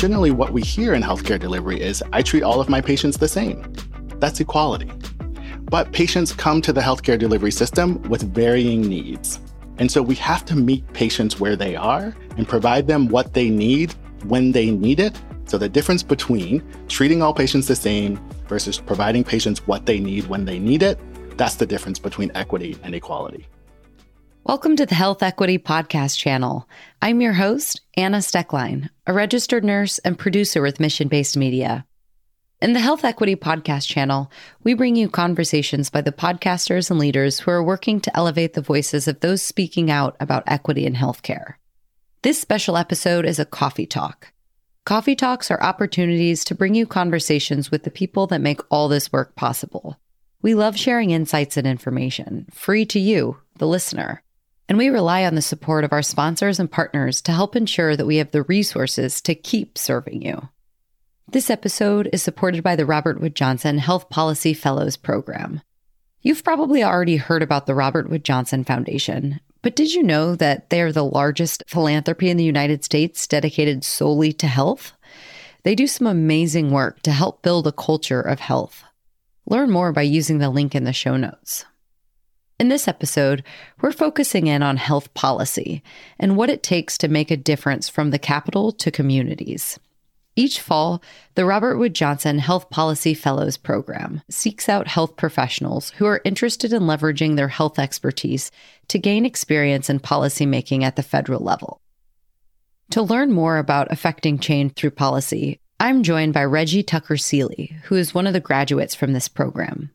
generally what we hear in healthcare delivery is I treat all of my patients the same. That's equality. But patients come to the healthcare delivery system with varying needs. And so we have to meet patients where they are and provide them what they need when they need it. So the difference between treating all patients the same versus providing patients what they need when they need it, that's the difference between equity and equality. Welcome to the Health Equity Podcast channel. I'm your host, Anna Stoecklein, a registered nurse and producer with Mission Based Media. In the Health Equity Podcast channel, we bring you conversations by the podcasters and leaders who are working to elevate the voices of those speaking out about equity in healthcare. This special episode is a coffee talk. Coffee talks are opportunities to bring you conversations with the people that make all this work possible. We love sharing insights and information, free to you, the listener and we rely on the support of our sponsors and partners to help ensure that we have the resources to keep serving you. This episode is supported by the Robert Wood Johnson Health Policy Fellows Program. You've probably already heard about the Robert Wood Johnson Foundation, but did you know that they are the largest philanthropy in the United States dedicated solely to health? They do some amazing work to help build a culture of health. Learn more by using the link in the show notes. In this episode, we're focusing in on health policy and what it takes to make a difference from the capital to communities. Each fall, the Robert Wood Johnson Health Policy Fellows Program seeks out health professionals who are interested in leveraging their health expertise to gain experience in policymaking at the federal level. To learn more about affecting change through policy, I'm joined by Reggie Tucker Seeley, who is one of the graduates from this program.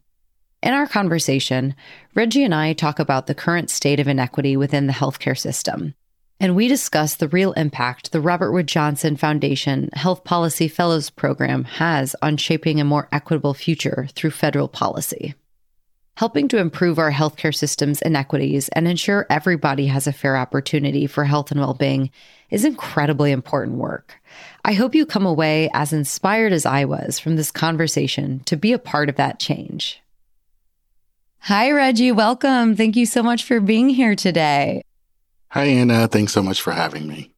In our conversation, Reggie and I talk about the current state of inequity within the healthcare system. And we discuss the real impact the Robert Wood Johnson Foundation Health Policy Fellows Program has on shaping a more equitable future through federal policy. Helping to improve our healthcare system's inequities and ensure everybody has a fair opportunity for health and well being is incredibly important work. I hope you come away as inspired as I was from this conversation to be a part of that change. Hi, Reggie. Welcome. Thank you so much for being here today. Hi, Anna. Thanks so much for having me.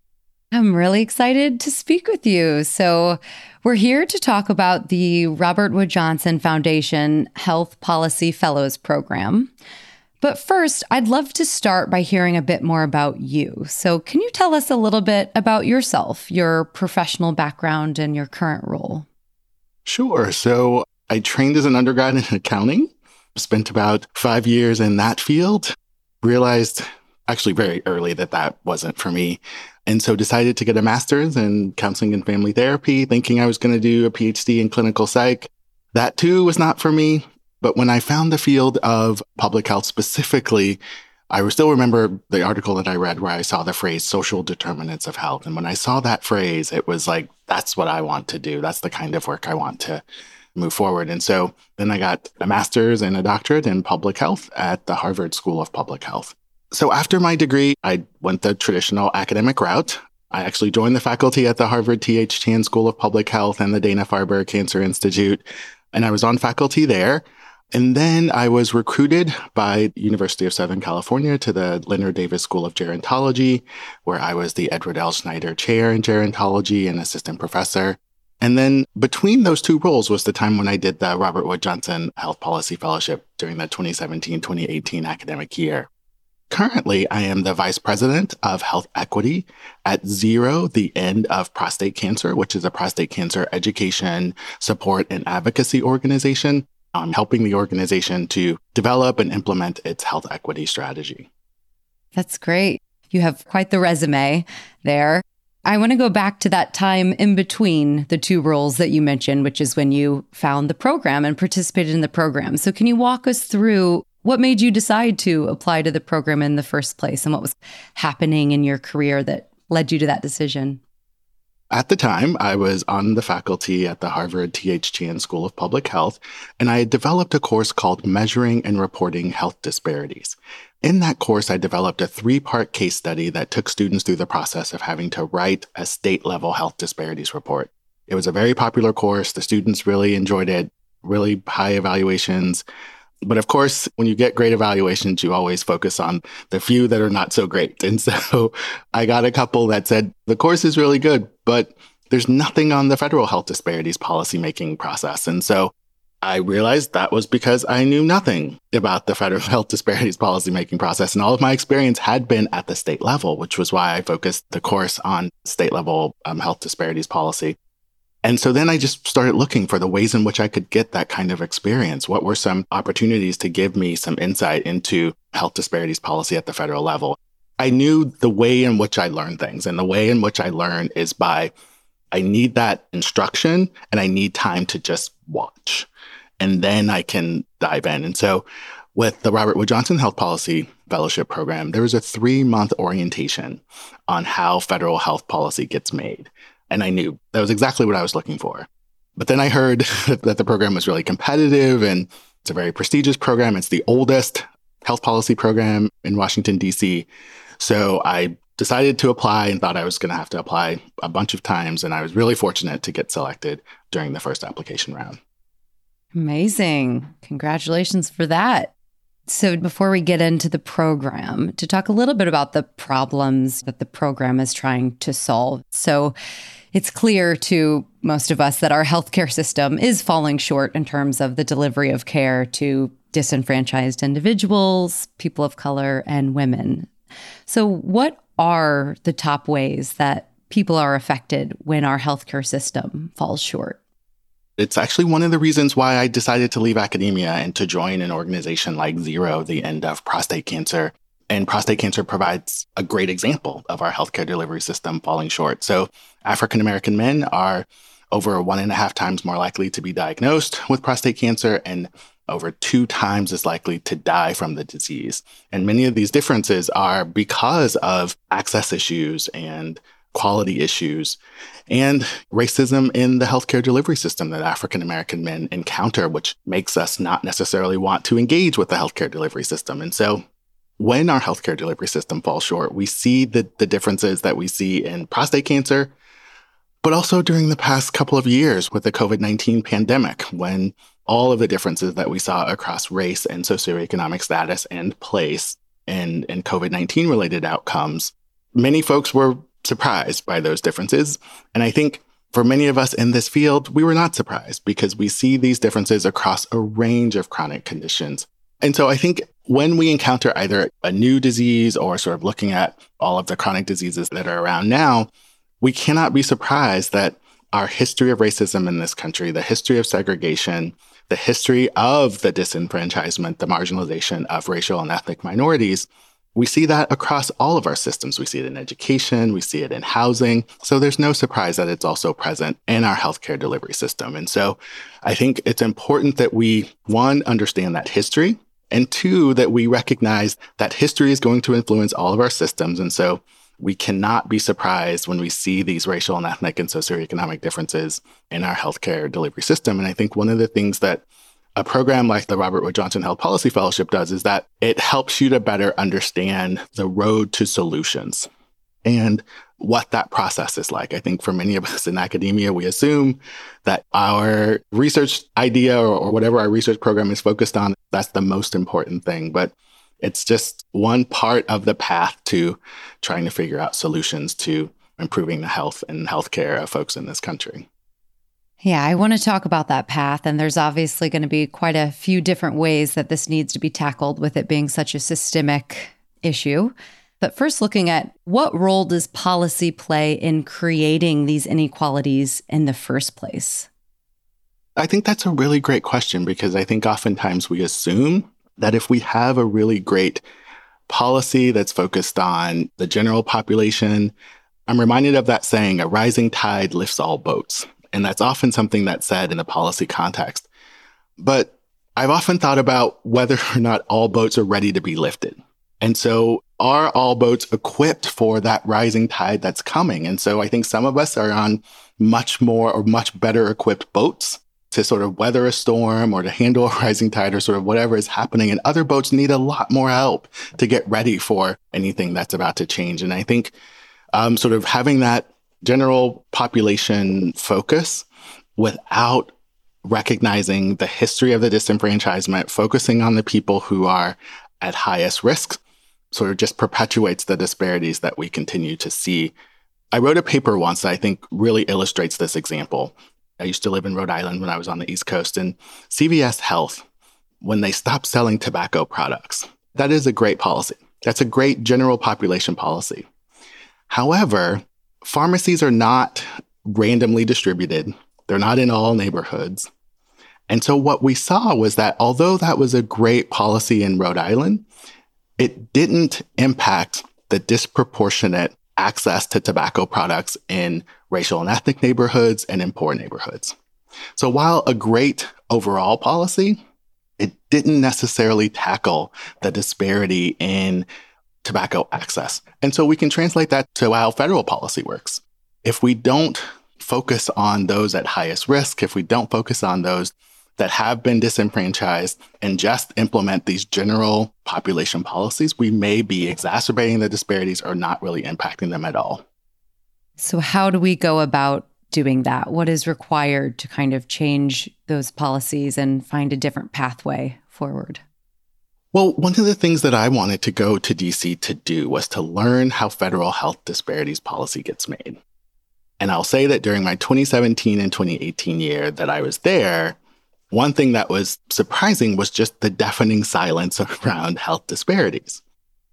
I'm really excited to speak with you. So, we're here to talk about the Robert Wood Johnson Foundation Health Policy Fellows Program. But first, I'd love to start by hearing a bit more about you. So, can you tell us a little bit about yourself, your professional background, and your current role? Sure. So, I trained as an undergrad in accounting spent about five years in that field, realized actually very early that that wasn't for me. And so decided to get a master's in counseling and family therapy, thinking I was going to do a PhD in clinical psych. That too was not for me. But when I found the field of public health specifically, I still remember the article that I read where I saw the phrase social determinants of health. And when I saw that phrase, it was like, that's what I want to do. That's the kind of work I want to move forward. And so then I got a master's and a doctorate in public health at the Harvard School of Public Health. So after my degree, I went the traditional academic route. I actually joined the faculty at the Harvard T.H. Chan School of Public Health and the Dana Farber Cancer Institute. And I was on faculty there. And then I was recruited by University of Southern California to the Leonard Davis School of Gerontology, where I was the Edward L. Schneider Chair in Gerontology and Assistant Professor. And then between those two roles was the time when I did the Robert Wood Johnson Health Policy Fellowship during the 2017 2018 academic year. Currently, I am the Vice President of Health Equity at Zero, the End of Prostate Cancer, which is a prostate cancer education, support, and advocacy organization. I'm helping the organization to develop and implement its health equity strategy. That's great. You have quite the resume there. I want to go back to that time in between the two roles that you mentioned, which is when you found the program and participated in the program. So, can you walk us through what made you decide to apply to the program in the first place and what was happening in your career that led you to that decision? At the time, I was on the faculty at the Harvard T.H. Chan School of Public Health, and I had developed a course called Measuring and Reporting Health Disparities. In that course, I developed a three part case study that took students through the process of having to write a state level health disparities report. It was a very popular course. The students really enjoyed it, really high evaluations. But of course, when you get great evaluations, you always focus on the few that are not so great. And so I got a couple that said, the course is really good, but there's nothing on the federal health disparities policymaking process. And so I realized that was because I knew nothing about the federal health disparities policymaking process. And all of my experience had been at the state level, which was why I focused the course on state level um, health disparities policy. And so then I just started looking for the ways in which I could get that kind of experience. What were some opportunities to give me some insight into health disparities policy at the federal level? I knew the way in which I learn things, and the way in which I learn is by I need that instruction and I need time to just watch. And then I can dive in. And so with the Robert Wood Johnson Health Policy Fellowship Program, there was a three month orientation on how federal health policy gets made. And I knew that was exactly what I was looking for. But then I heard that the program was really competitive and it's a very prestigious program. It's the oldest health policy program in Washington, D.C. So I decided to apply and thought I was going to have to apply a bunch of times. And I was really fortunate to get selected during the first application round. Amazing. Congratulations for that. So, before we get into the program, to talk a little bit about the problems that the program is trying to solve. So, it's clear to most of us that our healthcare system is falling short in terms of the delivery of care to disenfranchised individuals, people of color, and women. So, what are the top ways that people are affected when our healthcare system falls short? It's actually one of the reasons why I decided to leave academia and to join an organization like Zero, the end of prostate cancer. And prostate cancer provides a great example of our healthcare delivery system falling short. So, African American men are over one and a half times more likely to be diagnosed with prostate cancer and over two times as likely to die from the disease. And many of these differences are because of access issues and quality issues and racism in the healthcare delivery system that African American men encounter, which makes us not necessarily want to engage with the healthcare delivery system. And so when our healthcare delivery system falls short, we see the, the differences that we see in prostate cancer, but also during the past couple of years with the COVID 19 pandemic, when all of the differences that we saw across race and socioeconomic status and place and, and COVID 19 related outcomes, many folks were surprised by those differences. And I think for many of us in this field, we were not surprised because we see these differences across a range of chronic conditions. And so I think when we encounter either a new disease or sort of looking at all of the chronic diseases that are around now, we cannot be surprised that our history of racism in this country, the history of segregation, the history of the disenfranchisement, the marginalization of racial and ethnic minorities, we see that across all of our systems. We see it in education, we see it in housing. So there's no surprise that it's also present in our healthcare delivery system. And so I think it's important that we, one, understand that history, and two, that we recognize that history is going to influence all of our systems. And so we cannot be surprised when we see these racial and ethnic and socioeconomic differences in our healthcare delivery system. And I think one of the things that a program like the Robert Wood Johnson Health Policy Fellowship does is that it helps you to better understand the road to solutions and what that process is like. I think for many of us in academia, we assume that our research idea or, whatever our research program is focused on, that's the most important thing. But it's just one part of the path to trying to figure out solutions to improving the health and healthcare of folks in this country. Yeah, I want to talk about that path. And there's obviously going to be quite a few different ways that this needs to be tackled with it being such a systemic issue. But first, looking at what role does policy play in creating these inequalities in the first place? I think that's a really great question because I think oftentimes we assume that if we have a really great policy that's focused on the general population, I'm reminded of that saying, a rising tide lifts all boats. And that's often something that's said in a policy context. But I've often thought about whether or not all boats are ready to be lifted. And so are all boats equipped for that rising tide that's coming? And so I think some of us are on much more or much better equipped boats to sort of weather a storm or to handle a rising tide or sort of whatever is happening. And other boats need a lot more help to get ready for anything that's about to change. And I think um, sort of having that general population focus without recognizing the history of the disenfranchisement, focusing on the people who are at highest risk, sort of just perpetuates the disparities that we continue to see I wrote a paper once that I think really illustrates this example. I used to live in Rhode Island when I was on the East Coast, and CVS Health, when they stopped selling tobacco products, that is a great policy. That's a great general population policy. However, pharmacies are not randomly distributed, they're not in all neighborhoods. And so what we saw was that although that was a great policy in Rhode Island, it didn't impact the disproportionate access to tobacco products in racial and ethnic neighborhoods and in poor neighborhoods. So while a great overall policy, it didn't necessarily tackle the disparity in tobacco access. And so we can translate that to how federal policy works. If we don't focus on those at highest risk, if we don't focus on those that have been disenfranchised and just implement these general population policies, we may be exacerbating the disparities or not really impacting them at all. So, how do we go about doing that? What is required to kind of change those policies and find a different pathway forward? Well, one of the things that I wanted to go to DC to do was to learn how federal health disparities policy gets made. And I'll say that during my 2017 and 2018 year that I was there, one thing that was surprising was just the deafening silence around health disparities.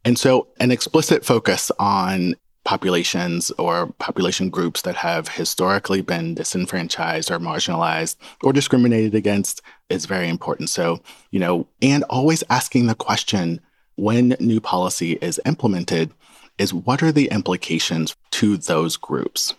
And so an explicit focus on populations or population groups that have historically been disenfranchised or marginalized or discriminated against is very important. So, you know, and always asking the question when new policy is implemented is what are the implications to those groups?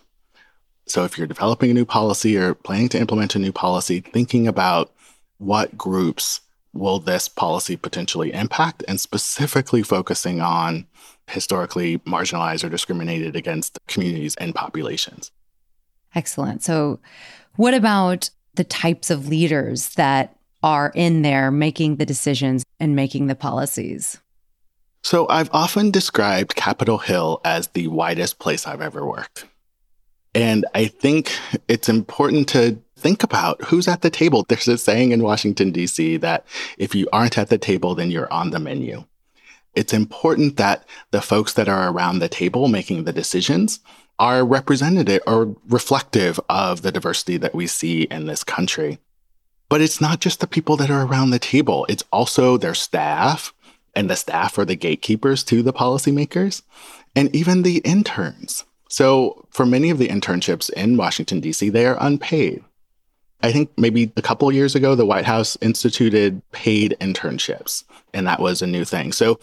So if you're developing a new policy or planning to implement a new policy, thinking about what groups will this policy potentially impact and specifically focusing on historically marginalized or discriminated against communities and populations. Excellent. So, what about the types of leaders that are in there making the decisions and making the policies? So, I've often described Capitol Hill as the widest place I've ever worked. And I think it's important to think about who's at the table. There's a saying in Washington, D.C. that if you aren't at the table, then you're on the menu. It's important that the folks that are around the table making the decisions are representative or reflective of the diversity that we see in this country. But it's not just the people that are around the table, it's also their staff, and the staff are the gatekeepers to the policymakers, and even the interns. So, for many of the internships in Washington, D.C., they are unpaid. I think maybe a couple years ago, the White House instituted paid internships, and that was a new thing. So,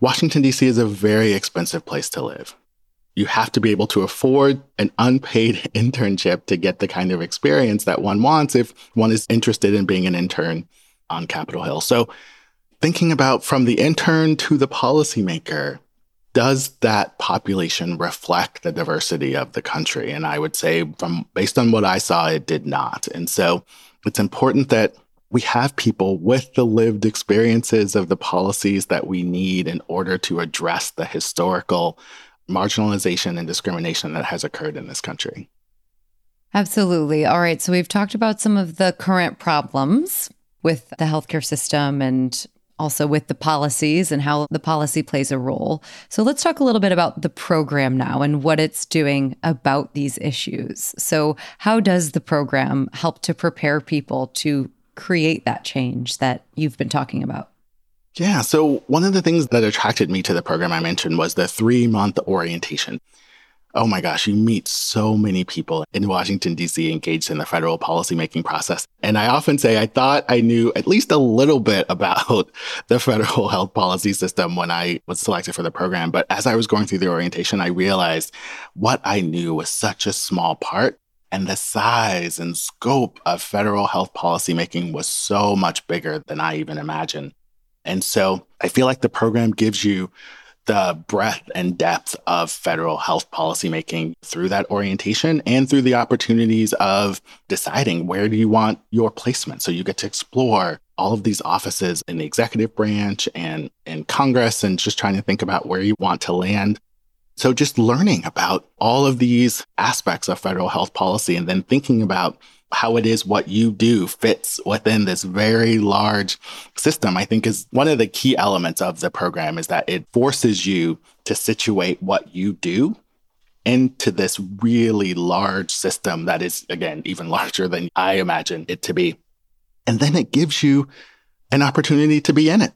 Washington, D.C. is a very expensive place to live. You have to be able to afford an unpaid internship to get the kind of experience that one wants if one is interested in being an intern on Capitol Hill. So, thinking about from the intern to the policymaker, does that population reflect the diversity of the country? And I would say, from based on what I saw, it did not. And so it's important that we have people with the lived experiences of the policies that we need in order to address the historical marginalization and discrimination that has occurred in this country. Absolutely. All right. So we've talked about some of the current problems with the healthcare system and also with the policies and how the policy plays a role. So let's talk a little bit about the program now and what it's doing about these issues. So, how does the program help to prepare people to create that change that you've been talking about? Yeah. So, one of the things that attracted me to the program I mentioned was the three month orientation oh my gosh, you meet so many people in Washington, D.C. engaged in the federal policymaking process. And I often say I thought I knew at least a little bit about the federal health policy system when I was selected for the program. But as I was going through the orientation, I realized what I knew was such a small part. And the size and scope of federal health policymaking was so much bigger than I even imagined. And so I feel like the program gives you the breadth and depth of federal health policymaking through that orientation and through the opportunities of deciding where do you want your placement. So you get to explore all of these offices in the executive branch and in Congress and just trying to think about where you want to land. So just learning about all of these aspects of federal health policy and then thinking about how it is what you do fits within this very large system, I think is one of the key elements of the program is that it forces you to situate what you do into this really large system that is, again, even larger than I imagine it to be. And then it gives you an opportunity to be in it.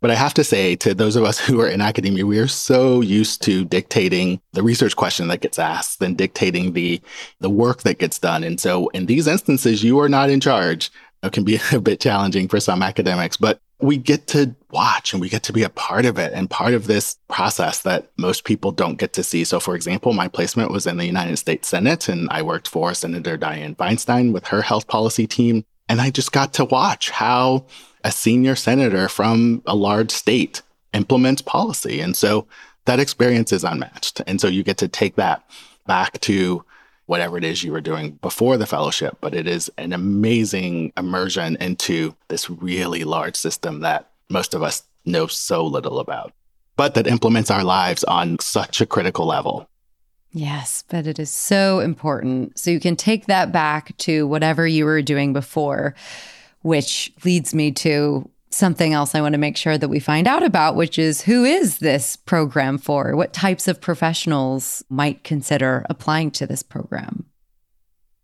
But I have to say to those of us who are in academia, we are so used to dictating the research question that gets asked and dictating the, the work that gets done. And so in these instances, you are not in charge. It can be a bit challenging for some academics, but we get to watch and we get to be a part of it and part of this process that most people don't get to see. So, for example, my placement was in the United States Senate and I worked for Senator Dianne Feinstein with her health policy team. And I just got to watch how a senior senator from a large state implements policy. And so that experience is unmatched. And so you get to take that back to whatever it is you were doing before the fellowship, but it is an amazing immersion into this really large system that most of us know so little about, but that implements our lives on such a critical level. Yes, but it is so important. So you can take that back to whatever you were doing before, which leads me to something else I want to make sure that we find out about, which is who is this program for? What types of professionals might consider applying to this program?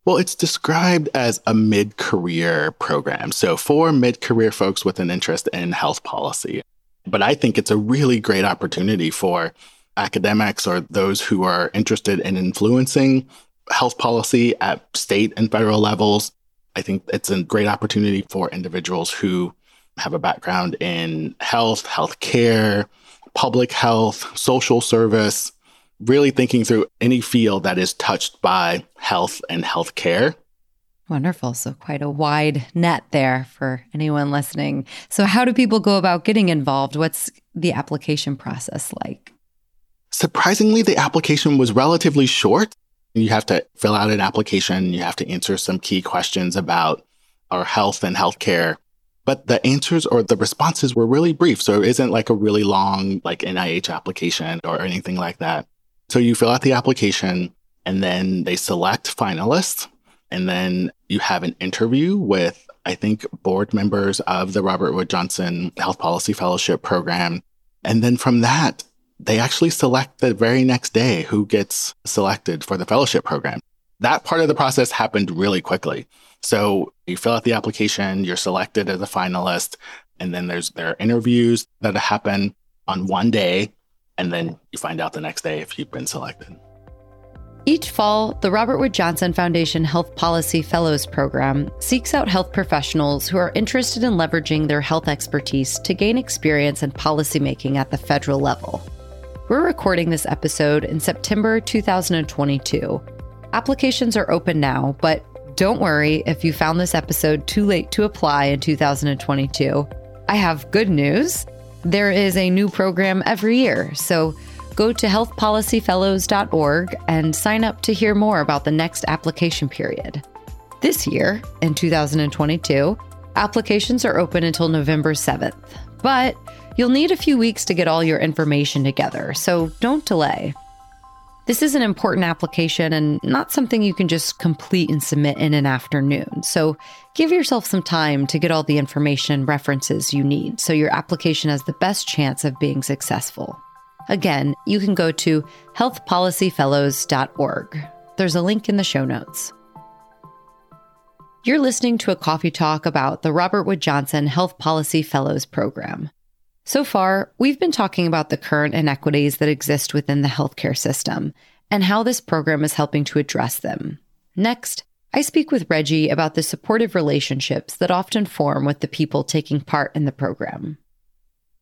Well, it's described as a mid career program. So, for mid career folks with an interest in health policy. But I think it's a really great opportunity for academics or those who are interested in influencing health policy at state and federal levels. I think it's a great opportunity for individuals who have a background in health, healthcare, public health, social service, really thinking through any field that is touched by health and healthcare. Wonderful. So, quite a wide net there for anyone listening. So, how do people go about getting involved? What's the application process like? Surprisingly, the application was relatively short. You have to fill out an application, you have to answer some key questions about our health and healthcare but the answers or the responses were really brief. So it isn't like a really long, like NIH application or anything like that. So you fill out the application and then they select finalists. And then you have an interview with, I think, board members of the Robert Wood Johnson Health Policy Fellowship Program. And then from that, they actually select the very next day who gets selected for the fellowship program. That part of the process happened really quickly. So you fill out the application, you're selected as a finalist, and then there's there are interviews that happen on one day, and then you find out the next day if you've been selected. Each fall, the Robert Wood Johnson Foundation Health Policy Fellows Program seeks out health professionals who are interested in leveraging their health expertise to gain experience in policymaking at the federal level. We're recording this episode in September 2022. Applications are open now, but don't worry if you found this episode too late to apply in 2022. I have good news. There is a new program every year. So go to healthpolicyfellows.org and sign up to hear more about the next application period. This year, in 2022, applications are open until November 7th, but you'll need a few weeks to get all your information together, so don't delay. This is an important application and not something you can just complete and submit in an afternoon. So give yourself some time to get all the information and references you need so your application has the best chance of being successful. Again, you can go to healthpolicyfellows.org. There's a link in the show notes. You're listening to a coffee talk about the Robert Wood Johnson Health Policy Fellows Program. So far, we've been talking about the current inequities that exist within the healthcare system and how this program is helping to address them. Next, I speak with Reggie about the supportive relationships that often form with the people taking part in the program.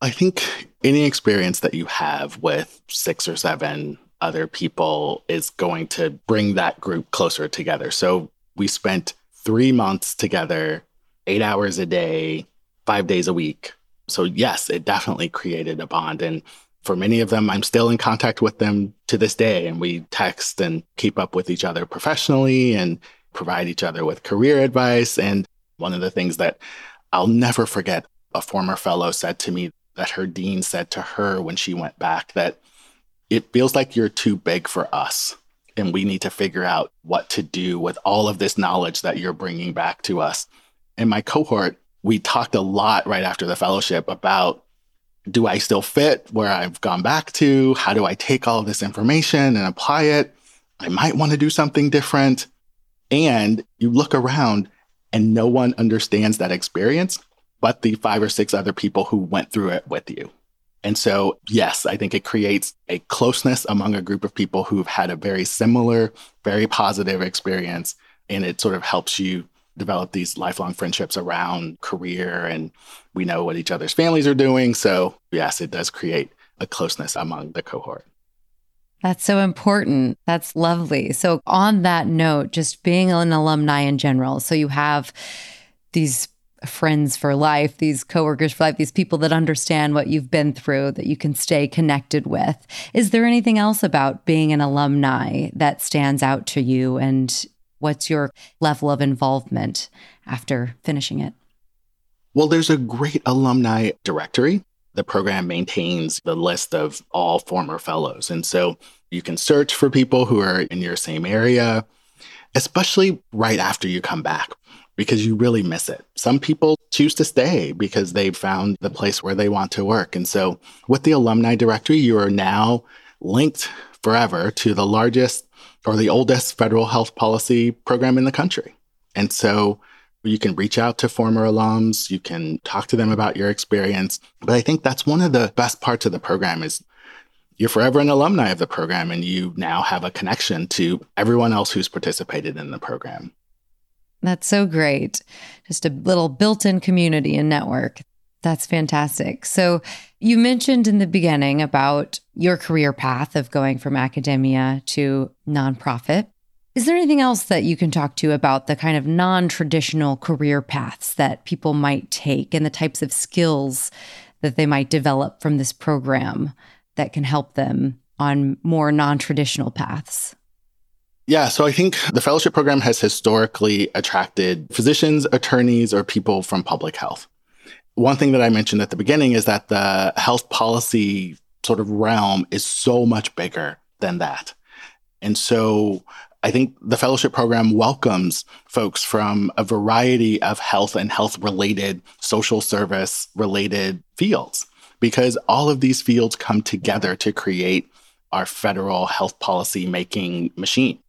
I think any experience that you have with six or seven other people is going to bring that group closer together. So we spent three months together, eight hours a day, five days a week, so, yes, it definitely created a bond. And for many of them, I'm still in contact with them to this day. And we text and keep up with each other professionally and provide each other with career advice. And one of the things that I'll never forget, a former fellow said to me that her dean said to her when she went back that it feels like you're too big for us. And we need to figure out what to do with all of this knowledge that you're bringing back to us. In my cohort, we talked a lot right after the fellowship about do I still fit where I've gone back to? How do I take all this information and apply it? I might want to do something different. And you look around and no one understands that experience but the five or six other people who went through it with you. And so, yes, I think it creates a closeness among a group of people who've had a very similar, very positive experience. And it sort of helps you develop these lifelong friendships around career and we know what each other's families are doing. So, yes, it does create a closeness among the cohort. That's so important. That's lovely. So, on that note, just being an alumni in general, so you have these friends for life, these coworkers for life, these people that understand what you've been through that you can stay connected with. Is there anything else about being an alumni that stands out to you? And what's your level of involvement after finishing it? Well, there's a great alumni directory. The program maintains the list of all former fellows. And so you can search for people who are in your same area, especially right after you come back because you really miss it. Some people choose to stay because they've found the place where they want to work. And so with the alumni directory, you are now linked forever to the largest or the oldest federal health policy program in the country. And so you can reach out to former alums, you can talk to them about your experience. But I think that's one of the best parts of the program is you're forever an alumni of the program and you now have a connection to everyone else who's participated in the program. That's so great. Just a little built in community and network. That's fantastic. So, you mentioned in the beginning about your career path of going from academia to nonprofit. Is there anything else that you can talk to about the kind of non traditional career paths that people might take and the types of skills that they might develop from this program that can help them on more non traditional paths? Yeah, so I think the fellowship program has historically attracted physicians, attorneys, or people from public health. One thing that I mentioned at the beginning is that the health policy sort of realm is so much bigger than that. And so I think the fellowship program welcomes folks from a variety of health and health related, social service related fields because all of these fields come together to create our federal health policy making machine.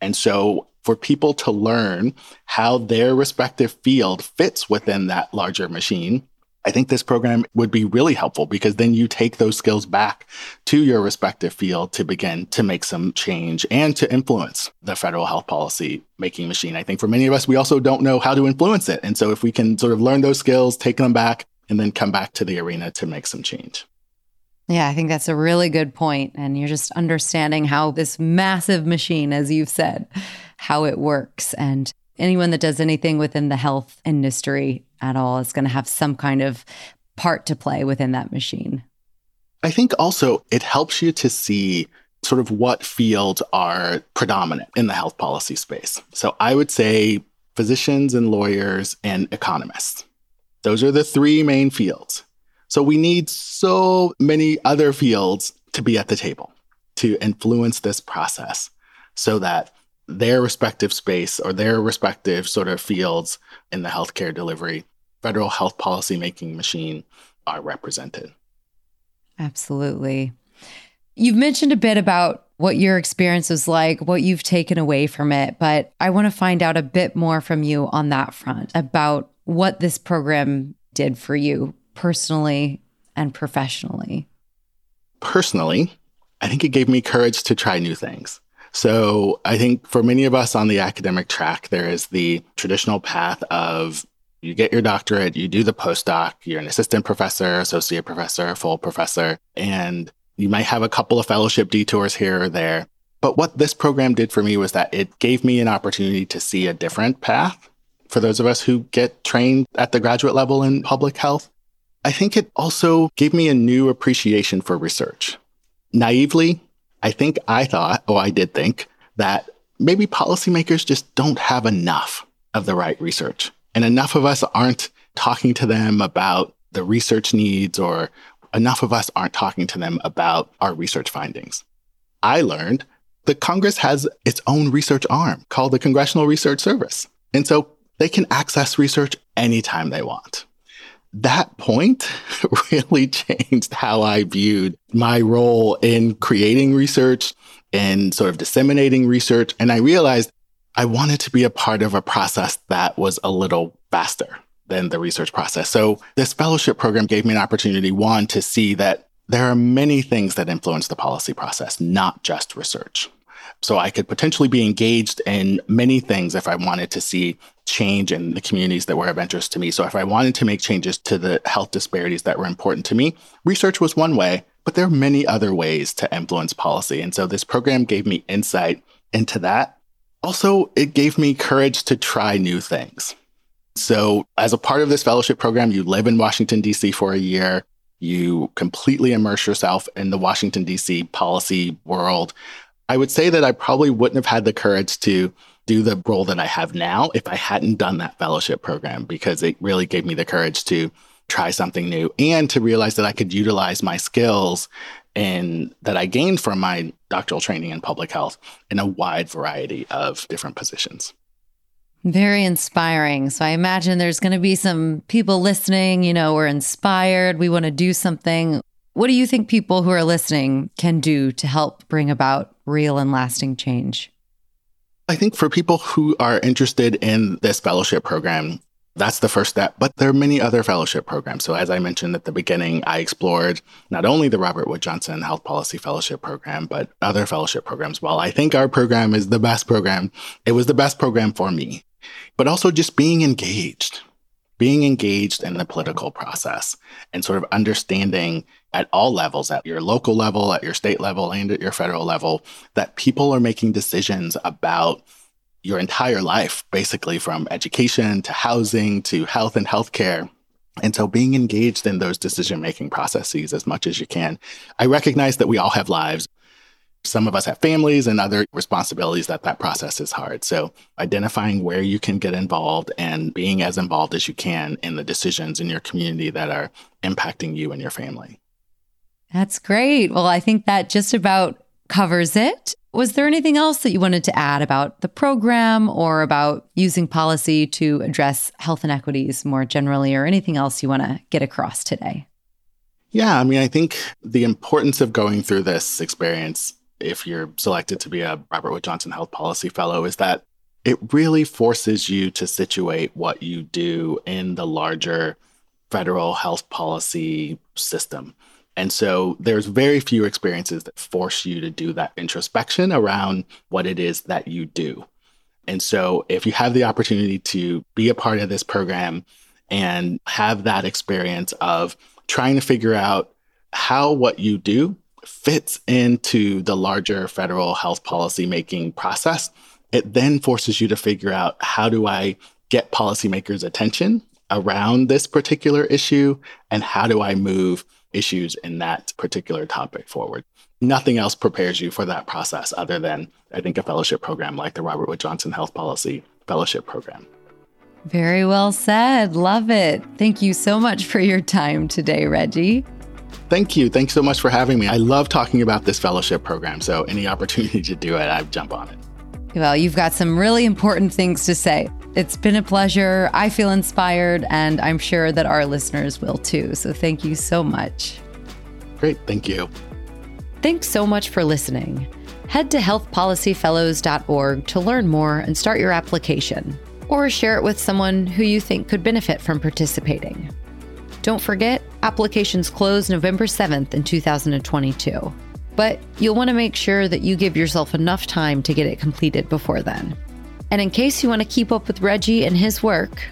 And so for people to learn how their respective field fits within that larger machine, I think this program would be really helpful because then you take those skills back to your respective field to begin to make some change and to influence the federal health policy making machine. I think for many of us, we also don't know how to influence it. And so if we can sort of learn those skills, take them back, and then come back to the arena to make some change. Yeah, I think that's a really good point. And you're just understanding how this massive machine, as you've said, how it works. And anyone that does anything within the health industry at all is going to have some kind of part to play within that machine. I think also it helps you to see sort of what fields are predominant in the health policy space. So I would say physicians and lawyers and economists. Those are the three main fields. So we need so many other fields to be at the table to influence this process so that their respective space or their respective sort of fields in the healthcare delivery, federal health policy making machine are represented. Absolutely. You've mentioned a bit about what your experience was like, what you've taken away from it, but I want to find out a bit more from you on that front about what this program did for you personally and professionally? Personally, I think it gave me courage to try new things. So I think for many of us on the academic track, there is the traditional path of you get your doctorate, you do the postdoc, you're an assistant professor, associate professor, full professor, and you might have a couple of fellowship detours here or there. But what this program did for me was that it gave me an opportunity to see a different path for those of us who get trained at the graduate level in public health. I think it also gave me a new appreciation for research. Naively, I think I thought, oh, I did think that maybe policymakers just don't have enough of the right research. And enough of us aren't talking to them about the research needs, or enough of us aren't talking to them about our research findings. I learned that Congress has its own research arm called the Congressional Research Service. And so they can access research anytime they want that point really changed how I viewed my role in creating research and sort of disseminating research. And I realized I wanted to be a part of a process that was a little faster than the research process. So this fellowship program gave me an opportunity, one, to see that there are many things that influence the policy process, not just research. So I could potentially be engaged in many things if I wanted to see change in the communities that were of interest to me. So if I wanted to make changes to the health disparities that were important to me, research was one way, but there are many other ways to influence policy. And so this program gave me insight into that. Also, it gave me courage to try new things. So as a part of this fellowship program, you live in Washington, D.C. for a year. You completely immerse yourself in the Washington, D.C. policy world. I would say that I probably wouldn't have had the courage to do the role that I have now if I hadn't done that fellowship program because it really gave me the courage to try something new and to realize that I could utilize my skills and that I gained from my doctoral training in public health in a wide variety of different positions. Very inspiring. So I imagine there's going to be some people listening, you know, we're inspired, we want to do something. What do you think people who are listening can do to help bring about real and lasting change? I think for people who are interested in this fellowship program, that's the first step. But there are many other fellowship programs. So, as I mentioned at the beginning, I explored not only the Robert Wood Johnson Health Policy Fellowship Program, but other fellowship programs. While I think our program is the best program, it was the best program for me. But also just being engaged, being engaged in the political process and sort of understanding at all levels, at your local level, at your state level, and at your federal level, that people are making decisions about your entire life, basically from education to housing to health and healthcare. And so being engaged in those decision making processes as much as you can. I recognize that we all have lives. Some of us have families and other responsibilities that that process is hard. So identifying where you can get involved and being as involved as you can in the decisions in your community that are impacting you and your family. That's great. Well, I think that just about covers it. Was there anything else that you wanted to add about the program or about using policy to address health inequities more generally, or anything else you want to get across today? Yeah, I mean, I think the importance of going through this experience, if you're selected to be a Robert Wood Johnson Health Policy Fellow, is that it really forces you to situate what you do in the larger federal health policy system. And so there's very few experiences that force you to do that introspection around what it is that you do. And so if you have the opportunity to be a part of this program and have that experience of trying to figure out how what you do fits into the larger federal health policy making process, it then forces you to figure out how do I get policymakers' attention around this particular issue and how do I move issues in that particular topic forward. Nothing else prepares you for that process other than, I think, a fellowship program like the Robert Wood Johnson Health Policy Fellowship Program. Very well said. Love it. Thank you so much for your time today, Reggie. Thank you. Thanks so much for having me. I love talking about this fellowship program. So, any opportunity to do it, I'd jump on it. Well, you've got some really important things to say. It's been a pleasure. I feel inspired, and I'm sure that our listeners will too. So thank you so much. Great. Thank you. Thanks so much for listening. Head to healthpolicyfellows.org to learn more and start your application, or share it with someone who you think could benefit from participating. Don't forget, applications close November 7th in 2022. But you'll want to make sure that you give yourself enough time to get it completed before then. And in case you want to keep up with Reggie and his work,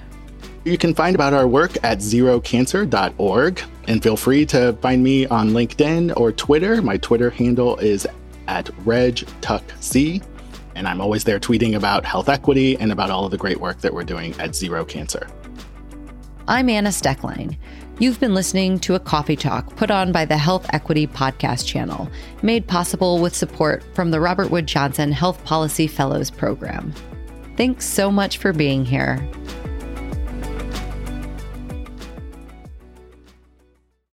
you can find about our work at zerocancer.org. And feel free to find me on LinkedIn or Twitter. My Twitter handle is at RegTuckC. And I'm always there tweeting about health equity and about all of the great work that we're doing at Zero Cancer. I'm Anna Stoecklein. You've been listening to a coffee talk put on by the Health Equity Podcast channel, made possible with support from the Robert Wood Johnson Health Policy Fellows Program. Thanks so much for being here.